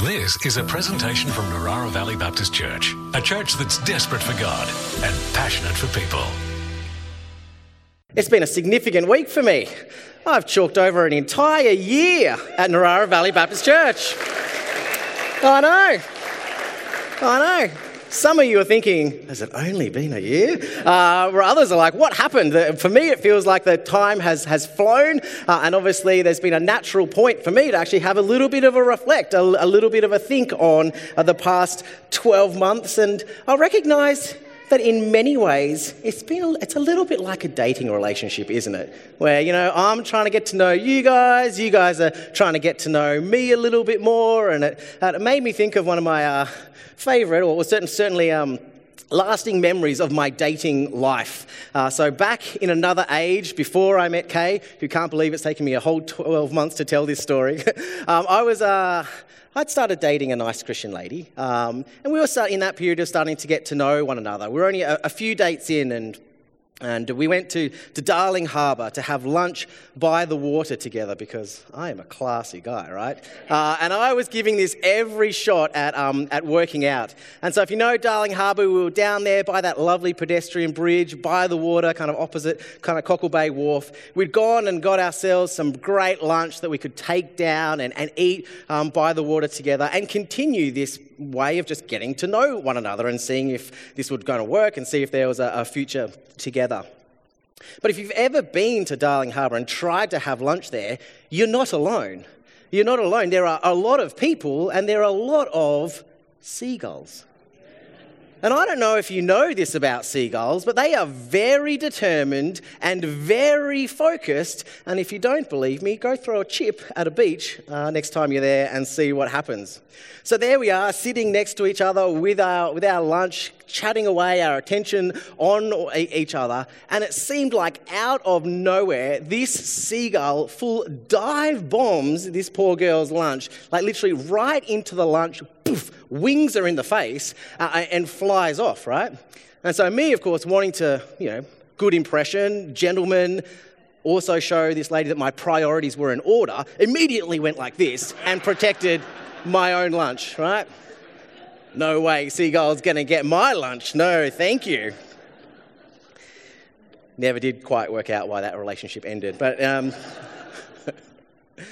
This is a presentation from Narara Valley Baptist Church, a church that's desperate for God and passionate for people. It's been a significant week for me. I've chalked over an entire year at Narara Valley Baptist Church. I know. I know. Some of you are thinking, has it only been a year? Uh, where others are like, what happened? For me, it feels like the time has, has flown. Uh, and obviously, there's been a natural point for me to actually have a little bit of a reflect, a, a little bit of a think on uh, the past 12 months. And I recognize that in many ways it's been, it's a little bit like a dating relationship isn't it? Where you know i'm trying to get to know you guys you guys are trying to get to know me a little bit more and it, it made me think of one of my uh, favorite or certain, certainly um, lasting memories of my dating life. Uh, so, back in another age, before I met Kay, who can't believe it's taken me a whole 12 months to tell this story, um, I was. Uh, I'd started dating a nice Christian lady, um, and we were in that period of starting to get to know one another. We were only a, a few dates in, and and we went to, to Darling Harbour to have lunch by the water together because I am a classy guy, right? Uh, and I was giving this every shot at, um, at working out. And so, if you know Darling Harbour, we were down there by that lovely pedestrian bridge, by the water, kind of opposite kind of Cockle Bay Wharf. We'd gone and got ourselves some great lunch that we could take down and, and eat um, by the water together and continue this way of just getting to know one another and seeing if this would going to work and see if there was a, a future together together. But if you've ever been to Darling Harbour and tried to have lunch there, you're not alone. You're not alone. There are a lot of people and there are a lot of seagulls. And I don't know if you know this about seagulls, but they are very determined and very focused. And if you don't believe me, go throw a chip at a beach uh, next time you're there and see what happens. So there we are, sitting next to each other with our, with our lunch, chatting away, our attention on each other. And it seemed like out of nowhere, this seagull full dive bombs this poor girl's lunch, like literally right into the lunch, poof, wings are in the face, uh, and flies off, right? And so, me, of course, wanting to, you know, good impression, gentleman, also show this lady that my priorities were in order, immediately went like this and protected my own lunch, right? No way, Seagull's gonna get my lunch. No, thank you. Never did quite work out why that relationship ended, but um,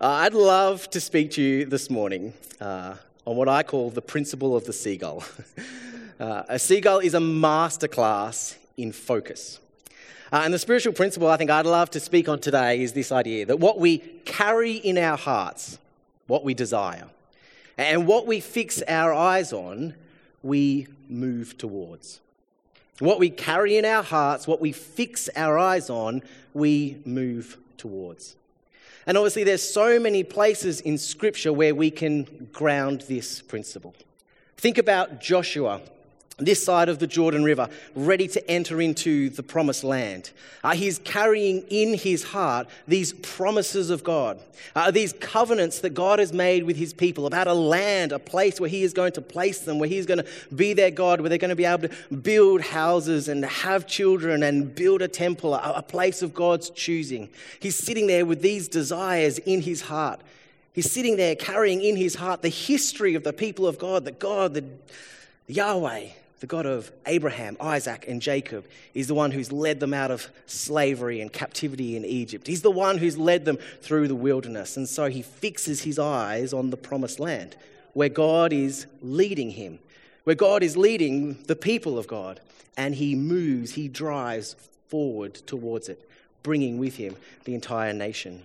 I'd love to speak to you this morning uh, on what I call the principle of the seagull. uh, a seagull is a masterclass in focus. Uh, and the spiritual principle I think I'd love to speak on today is this idea that what we carry in our hearts, what we desire, and what we fix our eyes on, we move towards. What we carry in our hearts, what we fix our eyes on, we move towards. And obviously, there's so many places in Scripture where we can ground this principle. Think about Joshua this side of the Jordan River, ready to enter into the promised land. Uh, he's carrying in his heart these promises of God, uh, these covenants that God has made with his people about a land, a place where he is going to place them, where he is going to be their God, where they're going to be able to build houses and have children and build a temple, a, a place of God's choosing. He's sitting there with these desires in his heart. He's sitting there carrying in his heart the history of the people of God, that God, the Yahweh, the God of Abraham, Isaac, and Jacob, is the one who's led them out of slavery and captivity in Egypt. He's the one who's led them through the wilderness. And so he fixes his eyes on the promised land, where God is leading him, where God is leading the people of God. And he moves, he drives forward towards it, bringing with him the entire nation.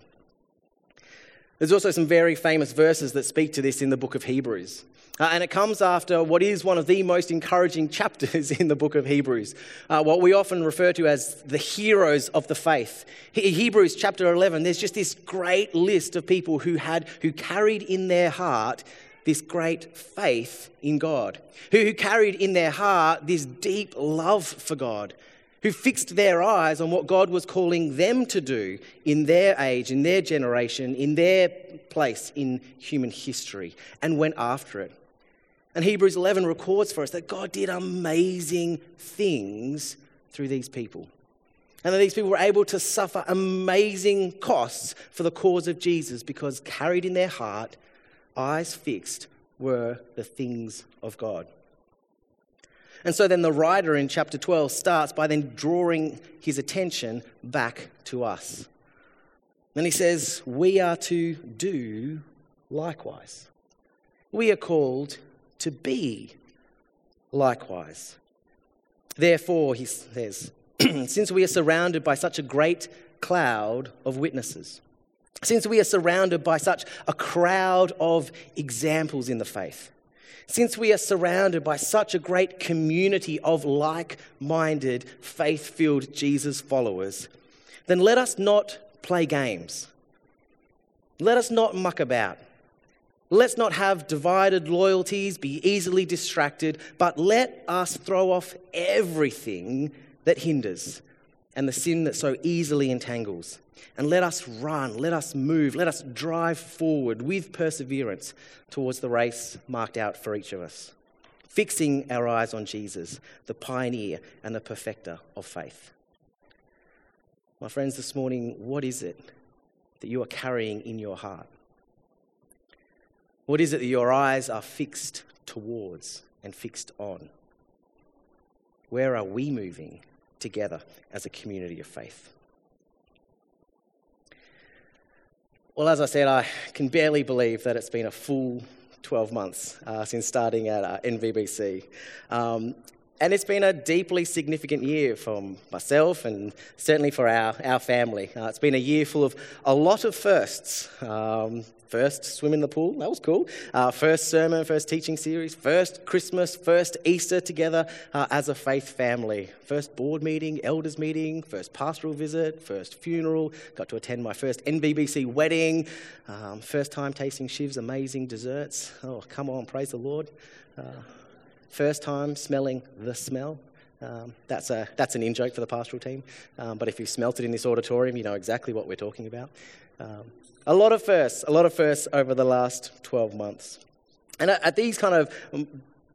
There's also some very famous verses that speak to this in the book of Hebrews. Uh, and it comes after what is one of the most encouraging chapters in the book of Hebrews, uh, what we often refer to as the heroes of the faith. He- Hebrews chapter 11, there's just this great list of people who had, who carried in their heart this great faith in God, who, who carried in their heart this deep love for God, who fixed their eyes on what God was calling them to do in their age, in their generation, in their place in human history, and went after it. And Hebrews 11 records for us that God did amazing things through these people. And that these people were able to suffer amazing costs for the cause of Jesus because carried in their heart eyes fixed, were the things of God. And so then the writer in chapter 12 starts by then drawing his attention back to us. Then he says, We are to do likewise. We are called to be likewise. Therefore, he says, since we are surrounded by such a great cloud of witnesses, since we are surrounded by such a crowd of examples in the faith, since we are surrounded by such a great community of like minded, faith filled Jesus followers, then let us not play games. Let us not muck about. Let's not have divided loyalties, be easily distracted, but let us throw off everything that hinders and the sin that so easily entangles. And let us run, let us move, let us drive forward with perseverance towards the race marked out for each of us, fixing our eyes on Jesus, the pioneer and the perfecter of faith. My friends, this morning, what is it that you are carrying in your heart? What is it that your eyes are fixed towards and fixed on? Where are we moving together as a community of faith? Well, as I said, I can barely believe that it's been a full 12 months uh, since starting at uh, NVBC. Um, and it's been a deeply significant year for myself and certainly for our, our family. Uh, it's been a year full of a lot of firsts. Um, First swim in the pool, that was cool. Uh, first sermon, first teaching series, first Christmas, first Easter together uh, as a faith family. First board meeting, elders meeting, first pastoral visit, first funeral. Got to attend my first NVBC wedding. Um, first time tasting Shiv's amazing desserts. Oh, come on, praise the Lord. First time smelling the smell. Um, that's, a, that's an in joke for the pastoral team. Um, but if you smelt it in this auditorium, you know exactly what we're talking about. Um, a lot of firsts, a lot of firsts over the last 12 months. And at these kind of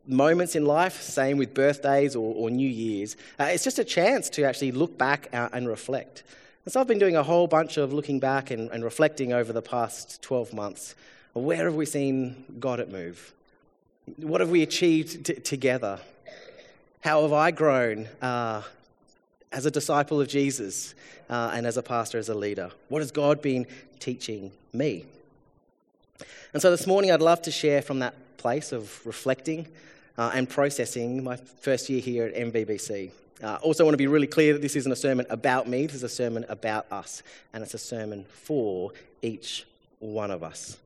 moments in life, same with birthdays or, or New Year's, uh, it's just a chance to actually look back and reflect. And so I've been doing a whole bunch of looking back and, and reflecting over the past 12 months. Where have we seen God at move? What have we achieved t- together? How have I grown uh, as a disciple of Jesus uh, and as a pastor, as a leader? What has God been teaching me? And so this morning, I'd love to share from that place of reflecting uh, and processing my first year here at NVBC. Uh, also, want to be really clear that this isn't a sermon about me, this is a sermon about us, and it's a sermon for each one of us.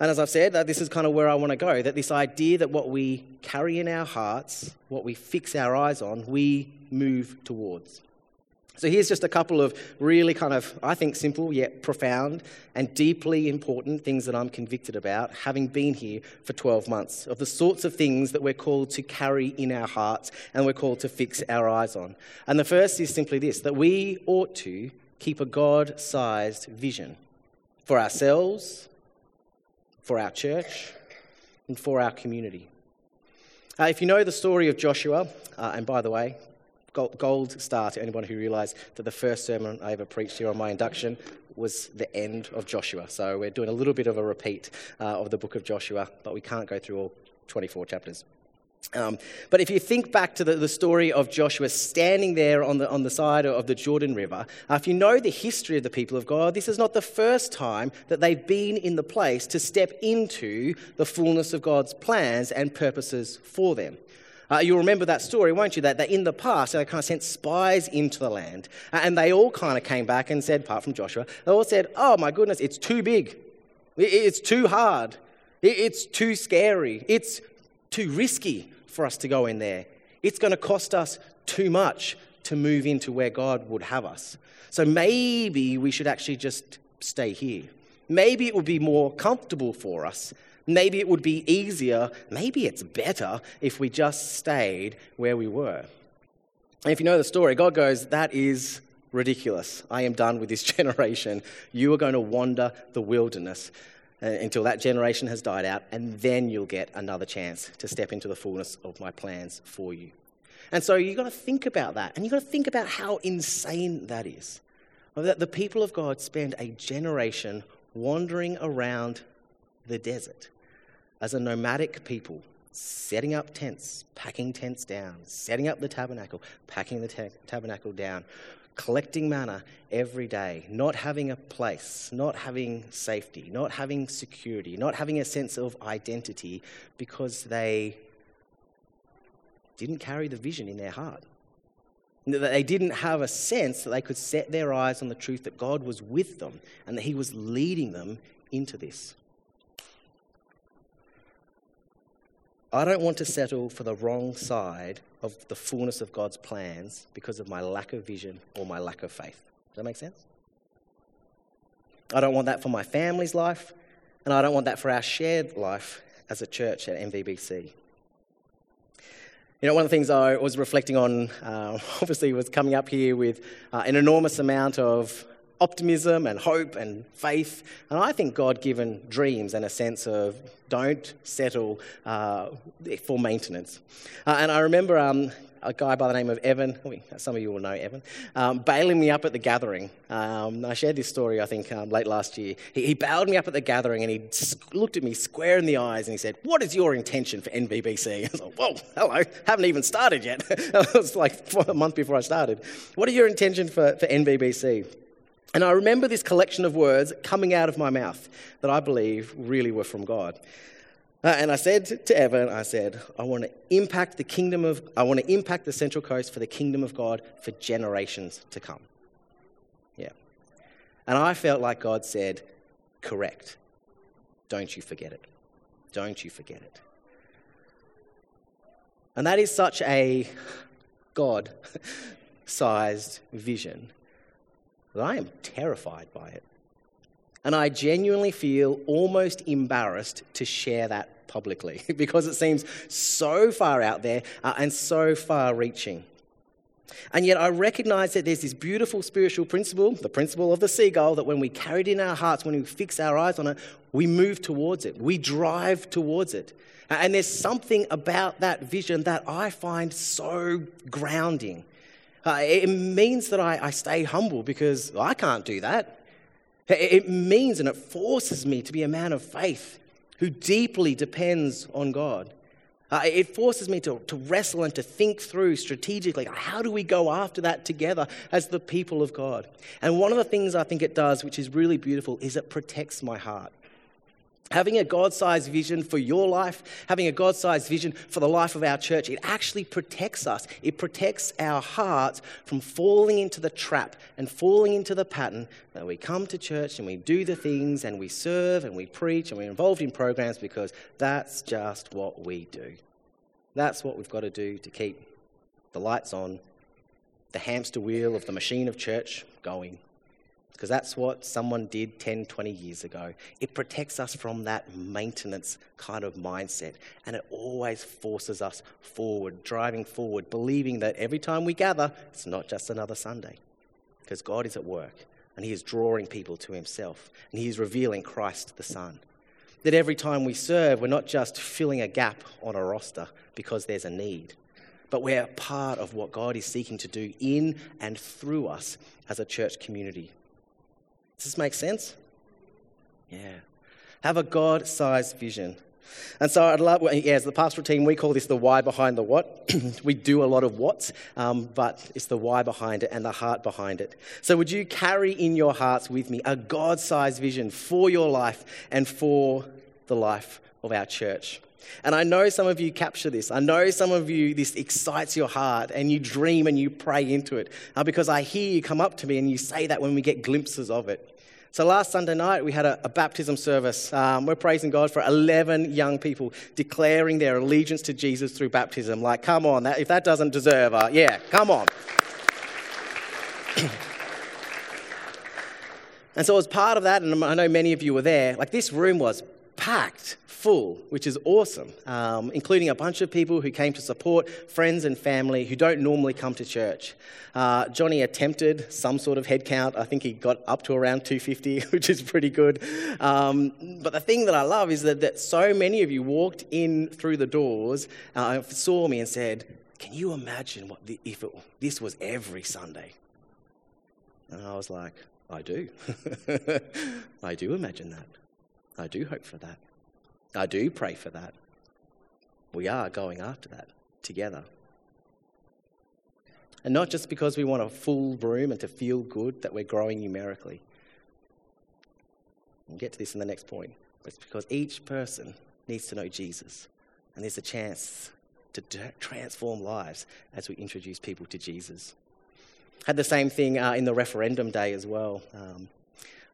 And as I've said, that this is kind of where I want to go that this idea that what we carry in our hearts, what we fix our eyes on, we move towards. So here's just a couple of really kind of, I think, simple yet profound and deeply important things that I'm convicted about, having been here for 12 months, of the sorts of things that we're called to carry in our hearts and we're called to fix our eyes on. And the first is simply this that we ought to keep a God sized vision for ourselves, for our church, and for our community. Uh, if you know the story of Joshua, uh, and by the way, gold star to anyone who realised that the first sermon I ever preached here on my induction was the end of Joshua. So we're doing a little bit of a repeat uh, of the book of Joshua, but we can't go through all 24 chapters. Um, but if you think back to the, the, story of Joshua standing there on the, on the side of the Jordan River, uh, if you know the history of the people of God, this is not the first time that they've been in the place to step into the fullness of God's plans and purposes for them. Uh, you'll remember that story, won't you? That, that in the past, they kind of sent spies into the land. Uh, and they all kind of came back and said, apart from Joshua, they all said, Oh my goodness, it's too big. It's too hard. It's too scary. It's too risky for us to go in there. It's going to cost us too much to move into where God would have us. So maybe we should actually just stay here. Maybe it would be more comfortable for us Maybe it would be easier, maybe it's better if we just stayed where we were. And if you know the story, God goes, That is ridiculous. I am done with this generation. You are going to wander the wilderness Uh, until that generation has died out, and then you'll get another chance to step into the fullness of my plans for you. And so you've got to think about that, and you've got to think about how insane that is. That the people of God spend a generation wandering around the desert as a nomadic people, setting up tents, packing tents down, setting up the tabernacle, packing the ta- tabernacle down, collecting manna every day, not having a place, not having safety, not having security, not having a sense of identity because they didn't carry the vision in their heart. That they didn't have a sense that they could set their eyes on the truth that God was with them and that He was leading them into this. I don't want to settle for the wrong side of the fullness of God's plans because of my lack of vision or my lack of faith. Does that make sense? I don't want that for my family's life, and I don't want that for our shared life as a church at NVBC. You know, one of the things I was reflecting on, uh, obviously, was coming up here with uh, an enormous amount of optimism and hope and faith. And I think God given dreams and a sense of don't settle uh, for maintenance. Uh, and I remember um, a guy by the name of Evan, some of you will know Evan, um, bailing me up at the gathering. Um, I shared this story, I think, um, late last year. He, he, bailed me up at the gathering and he looked at me square in the eyes and he said, What is your intention for NVBC? I was like, Whoa, hello, haven't even started yet. it was like a month before I started. What are your intentions for, for NVBC? And I remember this collection of words coming out of my mouth that I believe really were from God. Uh, and I said to Evan, I said, I want to impact the kingdom of, I want to impact the Central Coast for the kingdom of God for generations to come. Yeah. And I felt like God said, correct. Don't you forget it. Don't you forget it. And that is such a God sized vision I am terrified by it. And I genuinely feel almost embarrassed to share that publicly because it seems so far out there uh, and so far reaching. And yet, I recognize that there's this beautiful spiritual principle, the principle of the seagull, that when we carry it in our hearts, when we fix our eyes on it, we move towards it, we drive towards it. And there's something about that vision that I find so grounding. Uh, it means that I, I stay humble because I can't do that. It means and it forces me to be a man of faith who deeply depends on God. Uh, it forces me to, to wrestle and to think through strategically how do we go after that together as the people of God? And one of the things I think it does, which is really beautiful, is it protects my heart. Having a God sized vision for your life, having a God sized vision for the life of our church, it actually protects us. It protects our hearts from falling into the trap and falling into the pattern that we come to church and we do the things and we serve and we preach and we're involved in programs because that's just what we do. That's what we've got to do to keep the lights on, the hamster wheel of the machine of church going because that's what someone did 10, 20 years ago. It protects us from that maintenance kind of mindset, and it always forces us forward, driving forward, believing that every time we gather, it's not just another Sunday, because God is at work and He is drawing people to Himself, and He is revealing Christ the Son. That every time we serve, we're not just filling a gap on a roster because there's a need but we're part of what God is seeking to do in and through us as a church community. Does this make sense? Yeah. Have a God sized vision. And so I'd love, yeah, as the pastoral team, we call this the why behind the what. we do a lot of what's, um, but it's the why behind it and the heart behind it. So would you carry in your hearts with me a God sized vision for your life and for the life of our church? And I know some of you capture this. I know some of you, this excites your heart and you dream and you pray into it uh, because I hear you come up to me and you say that when we get glimpses of it. So last Sunday night, we had a, a baptism service. Um, we're praising God for 11 young people declaring their allegiance to Jesus through baptism. Like, come on, that, if that doesn't deserve a, yeah, come on. and so, as part of that, and I know many of you were there, like this room was packed full, which is awesome, um, including a bunch of people who came to support friends and family who don't normally come to church. Uh, Johnny attempted some sort of head count. I think he got up to around 250, which is pretty good. Um, but the thing that I love is that, that so many of you walked in through the doors, uh, saw me, and said, Can you imagine what the, if it, this was every Sunday? And I was like, I do. I do imagine that. I do hope for that. I do pray for that. We are going after that together. And not just because we want a full room and to feel good that we're growing numerically. We'll get to this in the next point. But it's because each person needs to know Jesus. And there's a chance to transform lives as we introduce people to Jesus. Had the same thing uh, in the referendum day as well. Um,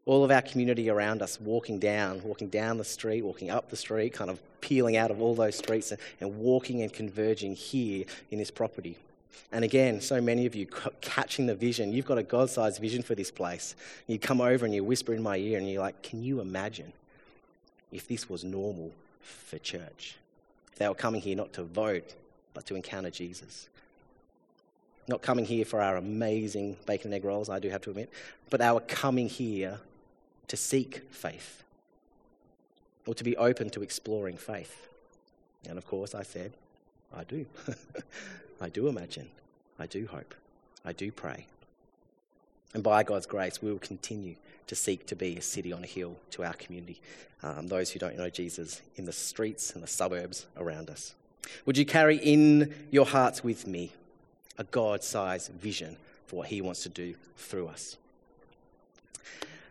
all of our community around us walking down, walking down the street, walking up the street, kind of peeling out of all those streets and, walking and converging here in this property. And again, so many of you catching the vision. You've got a God sized vision for this place. You come over and you whisper in my ear and you're like, Can you imagine if this was normal for church? If they were coming here not to vote, but to encounter Jesus. Not coming here for our amazing bacon and egg rolls, I do have to admit, but our coming here to seek faith or to be open to exploring faith. And of course, I said, I do. I do imagine. I do hope. I do pray. And by God's grace, we will continue to seek to be a city on a hill to our community, um, those who don't know Jesus in the streets and the suburbs around us. Would you carry in your hearts with me a God sized vision for what He wants to do through us?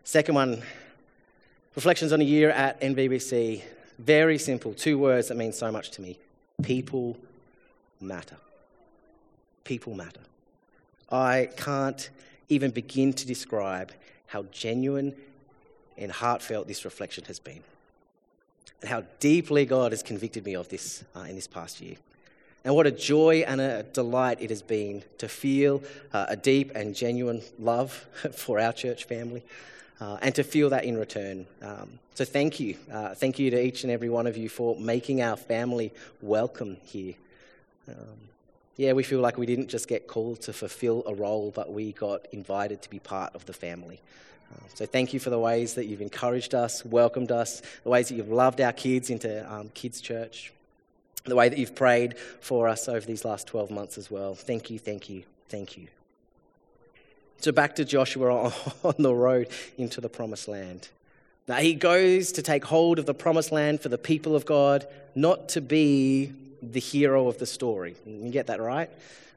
Second one reflections on a year at NVBC. Very simple, two words that mean so much to me people matter. People matter. I can't even begin to describe how genuine and heartfelt this reflection has been, and how deeply God has convicted me of this uh, in this past year. And what a joy and a delight it has been to feel uh, a deep and genuine love for our church family uh, and to feel that in return. Um, so, thank you. Uh, thank you to each and every one of you for making our family welcome here. Um, yeah, we feel like we didn't just get called to fulfill a role, but we got invited to be part of the family. Uh, so, thank you for the ways that you've encouraged us, welcomed us, the ways that you've loved our kids into um, kids' church, the way that you've prayed for us over these last 12 months as well. Thank you, thank you, thank you. So, back to Joshua on the road into the promised land. Now, he goes to take hold of the promised land for the people of God, not to be the hero of the story. You get that right?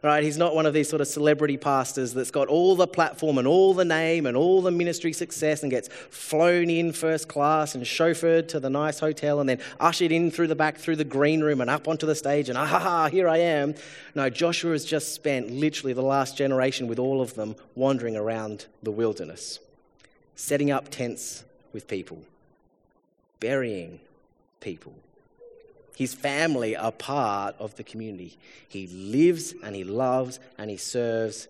Right? He's not one of these sort of celebrity pastors that's got all the platform and all the name and all the ministry success and gets flown in first class and chauffeured to the nice hotel and then ushered in through the back through the green room and up onto the stage and ah ha ha, here I am. No, Joshua has just spent literally the last generation with all of them wandering around the wilderness, setting up tents with people, burying people his family are part of the community. He lives and he loves and he serves,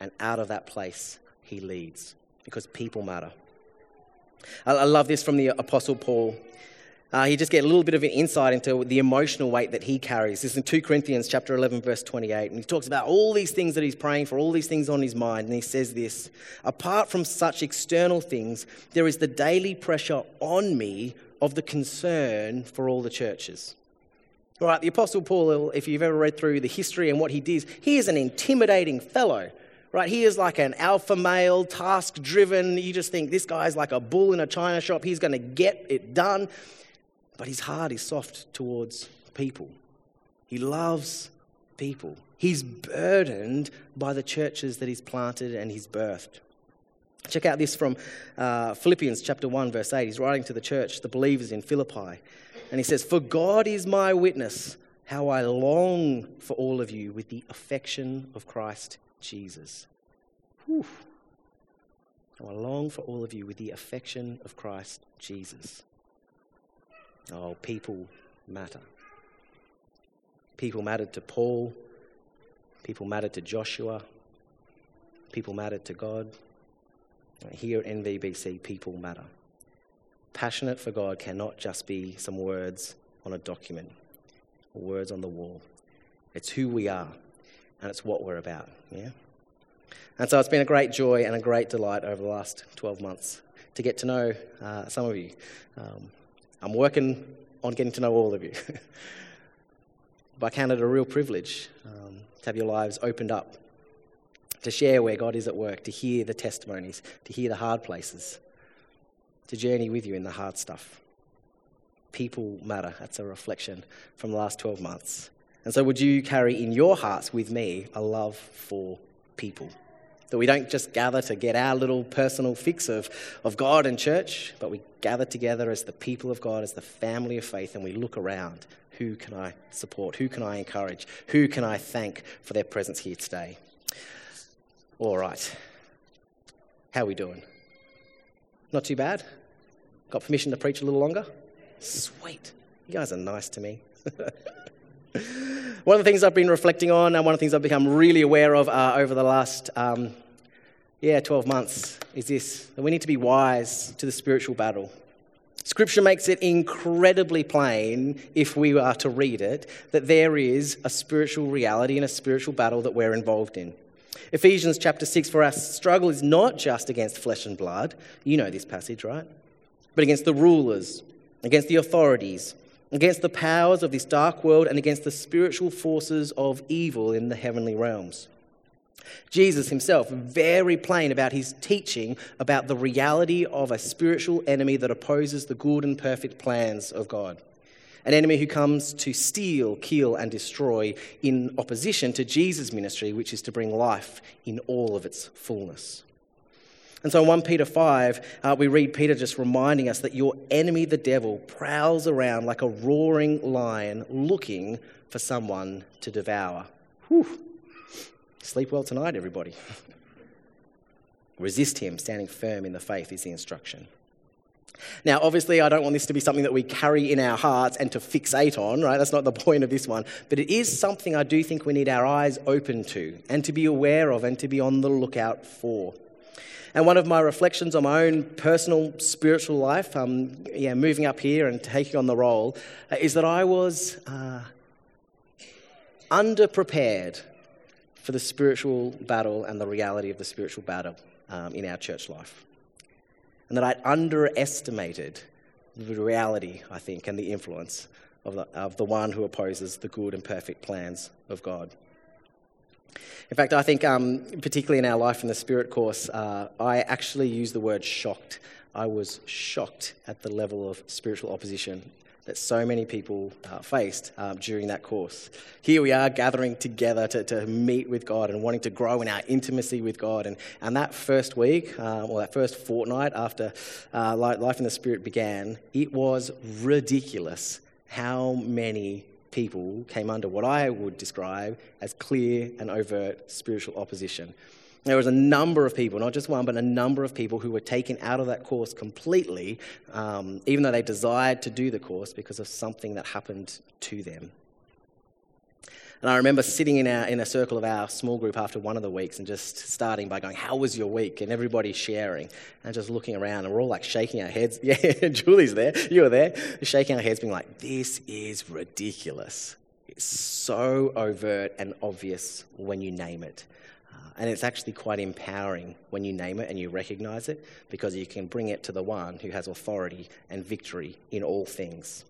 and out of that place, he leads because people matter. I love this from the Apostle Paul. Uh, he just get a little bit of an insight into the emotional weight that he carries. This is in 2 Corinthians chapter 11, verse 28. And he talks about all these things that he's praying for, all these things on his mind. And he says this Apart from such external things, there is the daily pressure on me of the concern for all the churches. All right, the Apostle Paul, if you've ever read through the history and what he did, he is an intimidating fellow. Right, he is like an alpha male, task driven. You just think this guy's like a bull in a china shop. He's going to get it done. But his heart is soft towards people. He loves people. He's burdened by the churches that he's planted and he's birthed. Check out this from uh, Philippians chapter 1, verse 8. He's writing to the church, the believers in Philippi. And he says, For God is my witness, how I long for all of you with the affection of Christ Jesus. Whew. How I long for all of you with the affection of Christ Jesus. Oh, people matter. People mattered to Paul. People mattered to Joshua. People mattered to God. Here at NVBC, people matter passionate for God cannot just be some words on a document or words on the wall. It's who we are and it's what we're about. Yeah? And so it's been a great joy and a great delight over the last 12 months to get to know uh, some of you. Um, I'm working on getting to know all of you. but I count it a real privilege um, to have your lives opened up, to share where God is at work, to hear the testimonies, to hear the hard places, to journey with you in the hard stuff. people matter. That's a reflection from the last 12 months. And so, would you carry in your hearts with me a love for people? That we don't just gather to get our little personal fix of, of God and church, but we gather together as the people of God, as the family of faith, and we look around. Who can I support? Who can I encourage? Who can I thank for their presence here today? All right. How are we doing? Not too bad? Got permission to preach a little longer? Sweet. You guys are nice to me. one of the things I've been reflecting on, and one of the things I've become really aware of uh, over the last, um, yeah, 12 months, is this that we need to be wise to the spiritual battle. Scripture makes it incredibly plain, if we are to read it, that there is a spiritual reality and a spiritual battle that we're involved in. Ephesians chapter 6 For our struggle is not just against flesh and blood. You know this passage, right? But against the rulers, against the authorities, against the powers of this dark world, and against the spiritual forces of evil in the heavenly realms. Jesus himself, very plain about his teaching about the reality of a spiritual enemy that opposes the good and perfect plans of God. An enemy who comes to steal, kill, and destroy in opposition to Jesus' ministry, which is to bring life in all of its fullness. And so in 1 Peter 5, uh, we read Peter just reminding us that your enemy, the devil, prowls around like a roaring lion looking for someone to devour. Whew. Sleep well tonight, everybody. Resist him, standing firm in the faith is the instruction. Now, obviously, I don't want this to be something that we carry in our hearts and to fixate on, right? That's not the point of this one. But it is something I do think we need our eyes open to and to be aware of and to be on the lookout for. And one of my reflections on my own personal spiritual life, um, yeah, moving up here and taking on the role, uh, is that I was uh, underprepared for the spiritual battle and the reality of the spiritual battle um, in our church life. And that I'd underestimated the reality, I think, and the influence of the, of the one who opposes the good and perfect plans of God. In fact, I think, um, particularly in our Life in the Spirit course, uh, I actually use the word shocked. I was shocked at the level of spiritual opposition that so many people uh, faced um, during that course. Here we are gathering together to, to meet with God and wanting to grow in our intimacy with God. And, and that first week, um, or that first fortnight after uh, Life in the Spirit began, it was ridiculous how many people came under what I would describe as clear and overt spiritual opposition. There was a number of people, not just one, but a number of people who were taken out of that course completely, um, even though they desired to do the course because of something that happened to them. And I remember sitting in, our, in a circle of our small group after one of the weeks and just starting by going, How was your week? And everybody sharing and just looking around. And we're all like shaking our heads. Yeah, Julie's there. You were there. Shaking our heads, being like, This is ridiculous. It's so overt and obvious when you name it. And it's actually quite empowering when you name it and you recognize it because you can bring it to the one who has authority and victory in all things.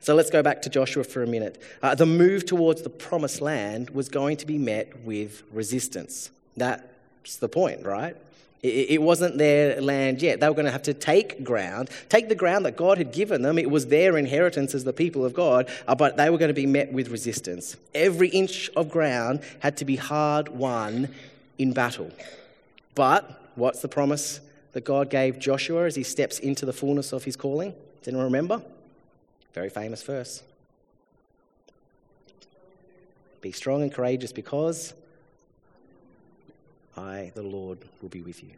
So let's go back to Joshua for a minute. Uh, the move towards the promised land was going to be met with resistance. That's the point, right? It, wasn't their land yet. They were going to have to take ground, take the ground that God had given them. It was their inheritance as the people of God, uh, but they were going to be met with resistance. Every inch of ground had to be hard won in battle. But what's the promise that God gave Joshua as he steps into the fullness of his calling? Does anyone remember? Very famous verse. Be strong and courageous because I, the Lord, will be with you.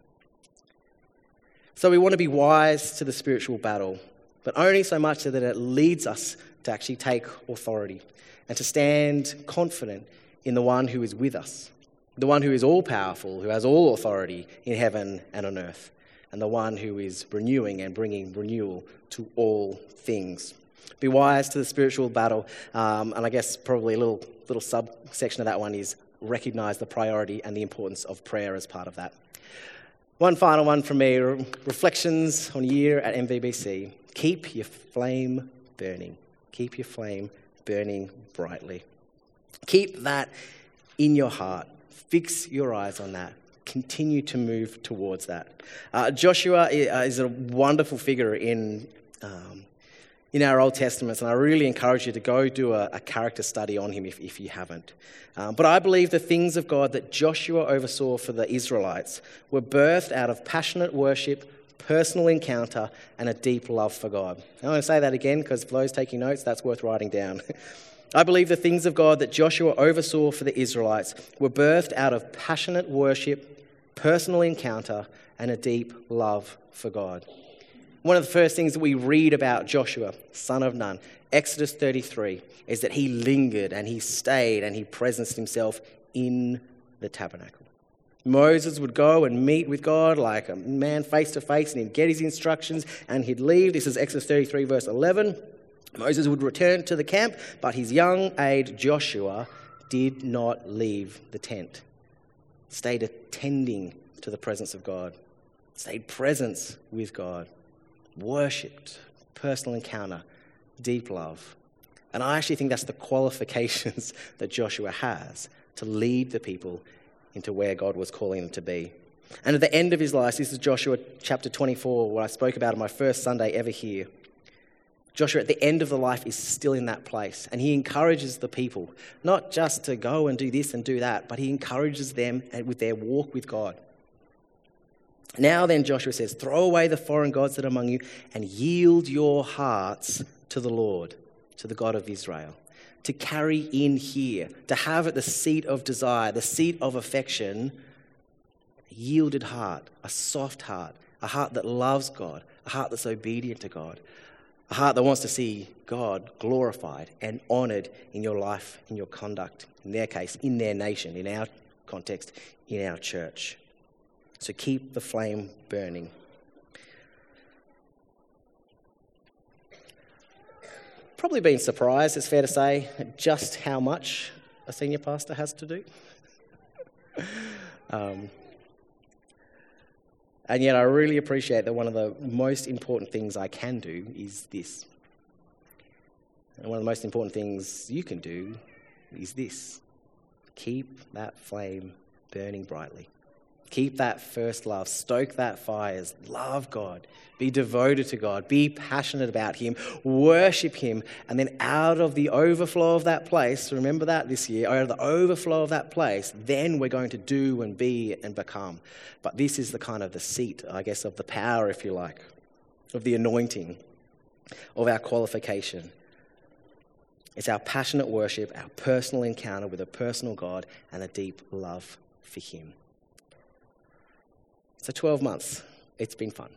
So we want to be wise to the spiritual battle, but only so much so that it leads us to actually take authority and to stand confident in the one who is with us, the one who is all powerful, who has all authority in heaven and on earth, and the one who is renewing and bringing renewal to all things. Be wise to the spiritual battle. Um, and I guess probably a little, little subsection of that one is recognize the priority and the importance of prayer as part of that. One final one from me reflections on a year at NVBC. Keep your flame burning. Keep your flame burning brightly. Keep that in your heart. Fix your eyes on that. Continue to move towards that. Uh, Joshua is a wonderful figure in um, in our Old Testaments, and I really encourage you to go do a, a character study on him if, if you haven't. Um, but I believe the things of God that Joshua oversaw for the Israelites were birthed out of passionate worship, personal encounter, and a deep love for God. I want to say that again because for those taking notes, that's worth writing down. I believe the things of God that Joshua oversaw for the Israelites were birthed out of passionate worship, personal encounter, and a deep love for God. One of the first things that we read about Joshua, son of Nun, Exodus 33, is that he lingered and he stayed and he presenced himself in the tabernacle. Moses would go and meet with God like a man face to face and he'd get his instructions and he'd leave. This is Exodus 33, verse 11. Moses would return to the camp, but his young aide Joshua did not leave the tent, stayed attending to the presence of God, stayed presence with God worshipped, personal encounter, deep love. And I actually think that's the qualifications that Joshua has to lead the people into where God was calling them to be. And at the end of his life, this is Joshua chapter 24, what I spoke about on my first Sunday ever here. Joshua, at the end of the life, is still in that place. And he encourages the people, not just to go and do this and do that, but he encourages them with their walk with God. Now then, Joshua says, throw away the foreign gods that are among you and yield your hearts to the Lord, to the God of Israel. To carry in here, to have at the seat of desire, the seat of affection, a yielded heart, a soft heart, a heart that loves God, a heart that's obedient to God, a heart that wants to see God glorified and honored in your life, in your conduct, in their case, in their nation, in our context, in our church. So keep the flame burning. Probably been surprised, it's fair to say, just how much a senior pastor has to do. um, and yet, I really appreciate that one of the most important things I can do is this. And one of the most important things you can do is this keep that flame burning brightly. Keep that first love, stoke that fires, love God, be devoted to God, be passionate about Him, worship Him, and then out of the overflow of that place, remember that this year, out of the overflow of that place, then we're going to do and be and become. But this is the kind of the seat, I guess, of the power, if you like, of the anointing, of our qualification. It's our passionate worship, our personal encounter with a personal God, and a deep love for Him. So 12 months, it's been fun.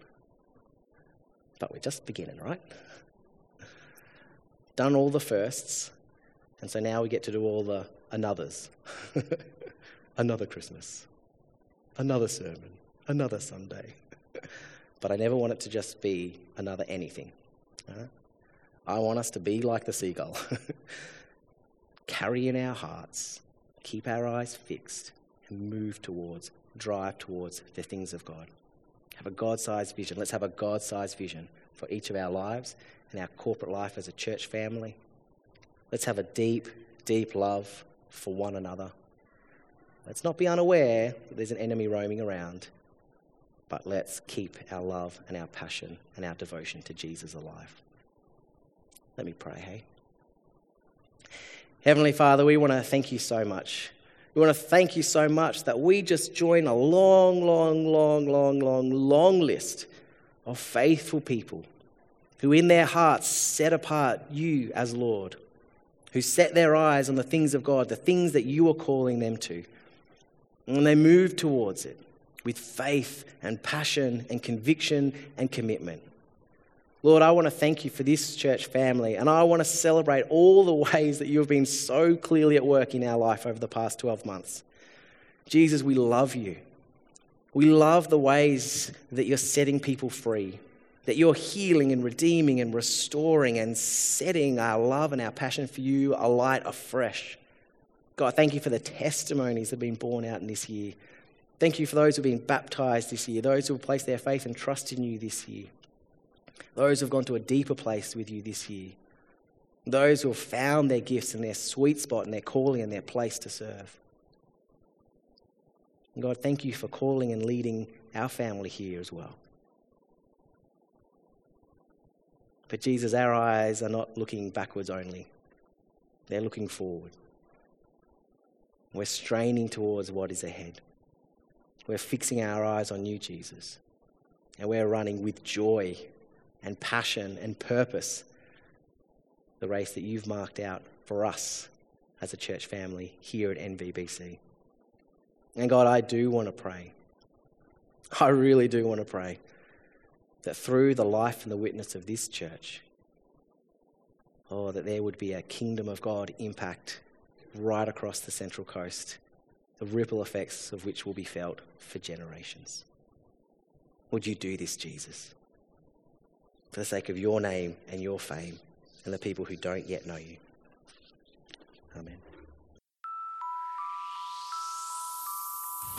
But we're just beginning, right? Done all the firsts, and so now we get to do all the anothers. another Christmas, another sermon, another Sunday. but I never want it to just be another anything. Uh, I want us to be like the seagull, carry in our hearts, keep our eyes fixed, and move towards drive towards the things of God. Have a God sized vision. Let's have a God sized vision for each of our lives and our corporate life as a church family. Let's have a deep, deep love for one another. Let's not be unaware that there's an enemy roaming around, but let's keep our love and our passion and our devotion to Jesus alive. Let me pray, hey? Heavenly Father, we want to thank you so much we want to thank you so much that we just join a long, long, long, long, long, long list of faithful people who, in their hearts, set apart you as Lord, who set their eyes on the things of God, the things that you are calling them to. And they move towards it with faith and passion and conviction and commitment. Lord, I want to thank you for this church family, and I want to celebrate all the ways that you have been so clearly at work in our life over the past 12 months. Jesus, we love you. We love the ways that you're setting people free, that you're healing and redeeming and restoring and setting our love and our passion for you alight afresh. God, thank you for the testimonies that have been born out in this year. Thank you for those who have been baptized this year, those who have placed their faith and trust in you this year those who have gone to a deeper place with you this year, those who have found their gifts and their sweet spot and their calling and their place to serve. And God, thank you for calling and leading our family here as well. But Jesus, our eyes are not looking backwards only, they're looking forward. We're straining towards what is ahead. We're fixing our eyes on you, Jesus. And we're running with joy and passion and purpose the race that you've marked out for us as a church family here at NVBC. And God, I do want to pray. I really do want to pray that through the life and the witness of this church, oh, that there would be a kingdom of God impact right across the Central Coast, the ripple effects of which will be felt for generations. Would you do this, Jesus? For the sake of your name and your fame and the people who don't yet know you. Amen.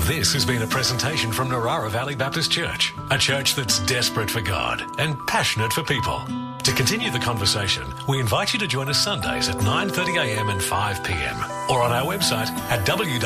This has been a presentation from Narara Valley Baptist Church, a church that's desperate for God and passionate for people. To continue the conversation, we invite you to join us Sundays at 9.30am and 5pm or on our website at www.nvbc.info.